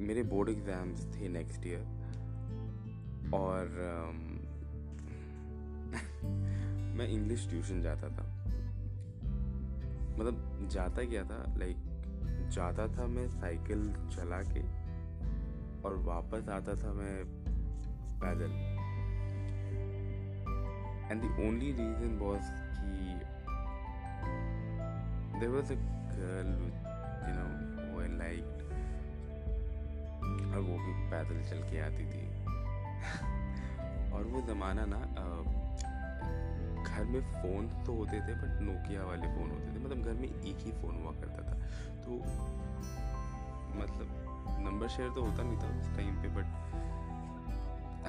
मेरे board exams थे next year और um, मैं इंग्लिश ट्यूशन जाता था। मतलब जाता क्या था? लाइक जाता था मैं साइकिल चला के और वापस आता था मैं पैदल। And the only reason was कि there was a girl you know वो लाइक और वो भी पैदल चल के आती थी। और वो ज़माना ना घर में फ़ोन तो होते थे बट नोकिया वाले फ़ोन होते थे। मतलब घर में एक ही फ़ोन हुआ करता था। तो मतलब नंबर शेयर तो होता नहीं था उस टाइम पे बट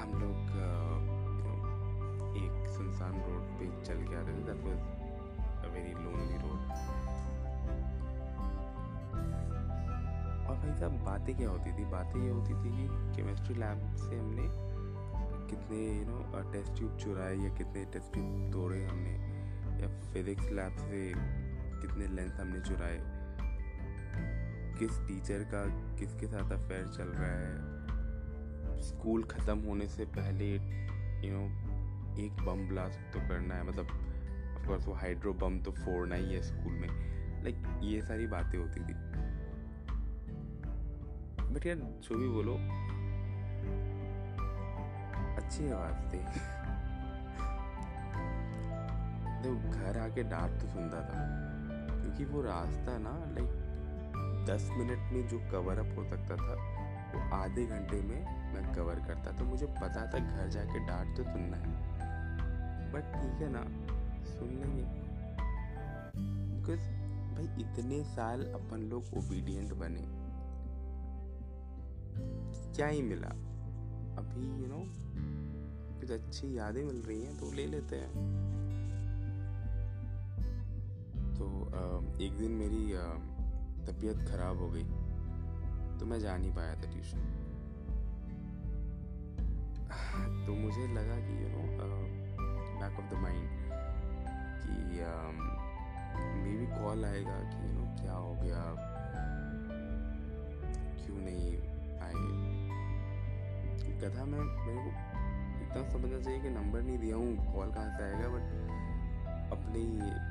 हम लोग एक सुनसान रोड पे चल के आते थे। That was a very lonely road भाई साहब, बातें क्या होती थी? बातें ये होती थी कि केमिस्ट्री लैब से हमने कितने यू नो टेस्ट ट्यूब चुराए या कितने टेस्ट ट्यूब तोड़े हमने, या फिजिक्स लैब से कितने लेंस हमने चुराए। किस टीचर का, किसके साथ अफेयर चल रहा है? स्कूल ख़त्म होने से पहले यू नो एक बम ब्लास्ट तो करना है मतलब ऑफकोर्स वो हाइड्रो बम तो फोड़ना ही है स्कूल में। लाइक ये सारी बातें होती थी। बट यार जो भी बोलो। अच्छी आवाज़ थी। देखो, घर आके डांट तो सुनता था, क्योंकि वो रास्ता ना लाइक दस मिनट में जो कवर अप हो सकता था, वो आधे घंटे में मैं कवर करता। तो मुझे पता था घर जाके डांट तो सुनना है। बट ठीक है ना सुन लेंगे बिकॉज़ भाई, इतने साल अपन लोग ओबीडियंट बने। क्या ही मिला। अभी यू नो कुछ अच्छी यादें मिल रही हैं तो ले लेते हैं। तो एक दिन मेरी तबीयत ख़राब हो गई तो मैं जा नहीं पाया था ट्यूशन। तो मुझे लगा कि you know back of the mind कि मे बी कॉल आएगा कि यू नो क्या हो गया? क्यों नहीं? गधा मैं, मेरे को इतना समझना चाहिए कि नंबर नहीं दिया हूँ, कॉल कहाँ से आएगा बट अपने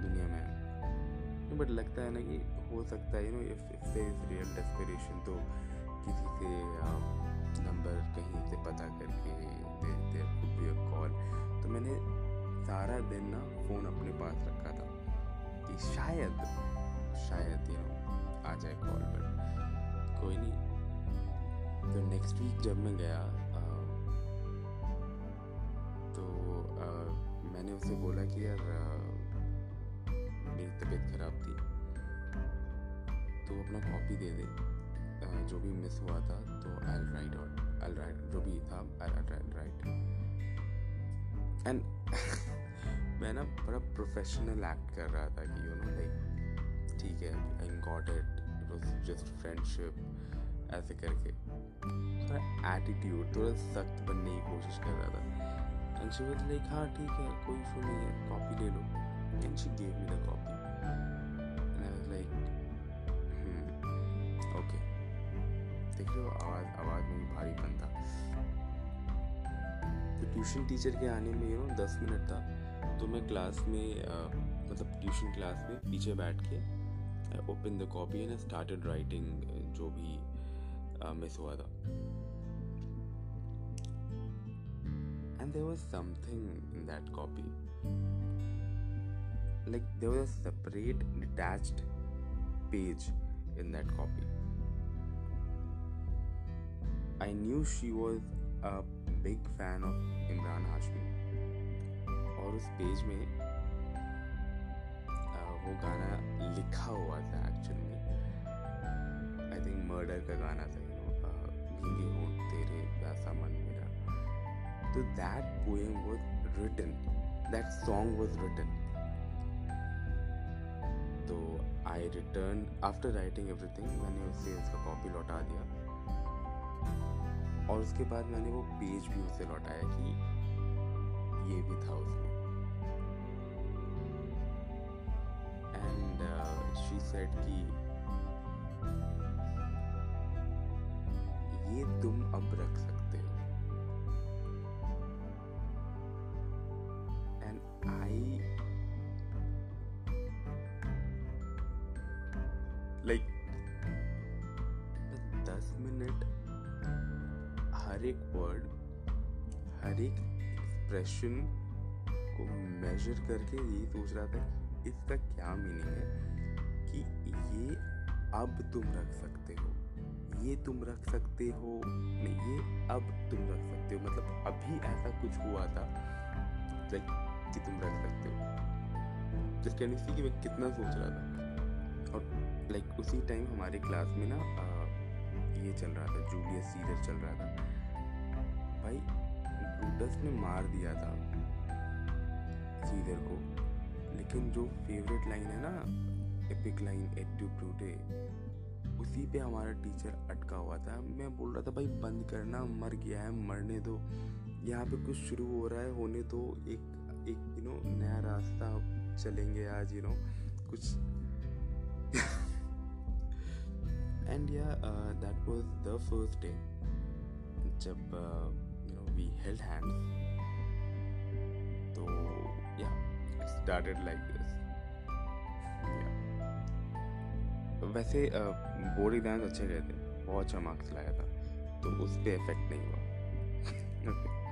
दुनिया में। बट लगता है ना कि हो सकता है you know if if is real desperation तो किसी से नंबर कहीं से पता करके बी कॉल तो मैंने सारा दिन ना फ़ोन अपने पास रखा था कि शायद शायद यू नो आ जाए कॉल बट कोई नहीं। तो नेक्स्ट वीक जब मैं गया मैंने उसे बोला कि यार मेरी तबीयत ख़राब थी। तो अपना कॉपी दे दे। जो भी मिस हुआ था तो I write out I write जो भी था आई राइट एंड मैं ना बड़ा प्रोफेशनल एक्ट कर रहा था कि यू नो लाइक ठीक है I got it it just friendship ऐसे करके। थोड़ा एटीट्यूड थोड़ा सख्त बनने की कोशिश कर रहा था। एंड शी वाज लाइक हाँ ठीक है, कोई इशू नहीं है कॉपी ले लो. And she gave me the copy and I was like okay देख हो, आवाज़ आवाज़ में भारीपन था। तो ट्यूशन टीचर के आने में यू नो दस मिनट था। तो मैं क्लास में मतलब ट्यूशन क्लास में पीछे बैठ के open the copy and started writing जो भी मिस हुआ था। And there was something in that copy like there was a separate detached page in that copy i knew she was a big fan of imran hashmi और उस page में वो गाना लिखा हुआ था एक्चुअली आई थिंक मर्डर का गाना था भीगे होंठ तेरे प्यासा मन So that poem was written, that song was written. तो I return after writing everything मैंने उसे उसका कॉपी लौटा दिया। और उसके बाद मैंने वो पेज भी उसे लौटाया कि ये भी था उसमें। एंड शी सेड कि ये तुम अब रख सकते हो। मिनट हर एक वर्ड हर एक एक्सप्रेशन को मेजर करके यही सोच रहा था इसका क्या मीनिंग है कि ये अब तुम रख सकते हो ये तुम रख सकते हो नहीं ये अब तुम रख सकते हो। मतलब अभी ऐसा कुछ हुआ था लाइक कि तुम रख सकते हो। जस्ट सी कि मैं कितना सोच रहा था। और लाइक उसी टाइम हमारे क्लास में ना आ, ये चल रहा था जूलियस सीजर चल रहा था। भाई ब्रूटस ने मार दिया था सीजर को। लेकिन जो फेवरेट लाइन है ना epic line et tu Brute उसी पे हमारा टीचर अटका हुआ था। मैं बोल रहा था, भाई, बंद करना, मर गया है, मरने दो। यहाँ पे कुछ शुरू हो रहा है, होने दो। एक एक यू नो नया रास्ता चलेंगे आज यू नो कुछ and yeah that was the first day जब you know we held hands तो या स्टार्टेड लाइक दिस वैसे बोर्ड एग्ज़ाम्स अच्छे गए थे. बहुत अच्छा मार्क्स लाया था. तो उस पर इफ़ेक्ट नहीं हुआ.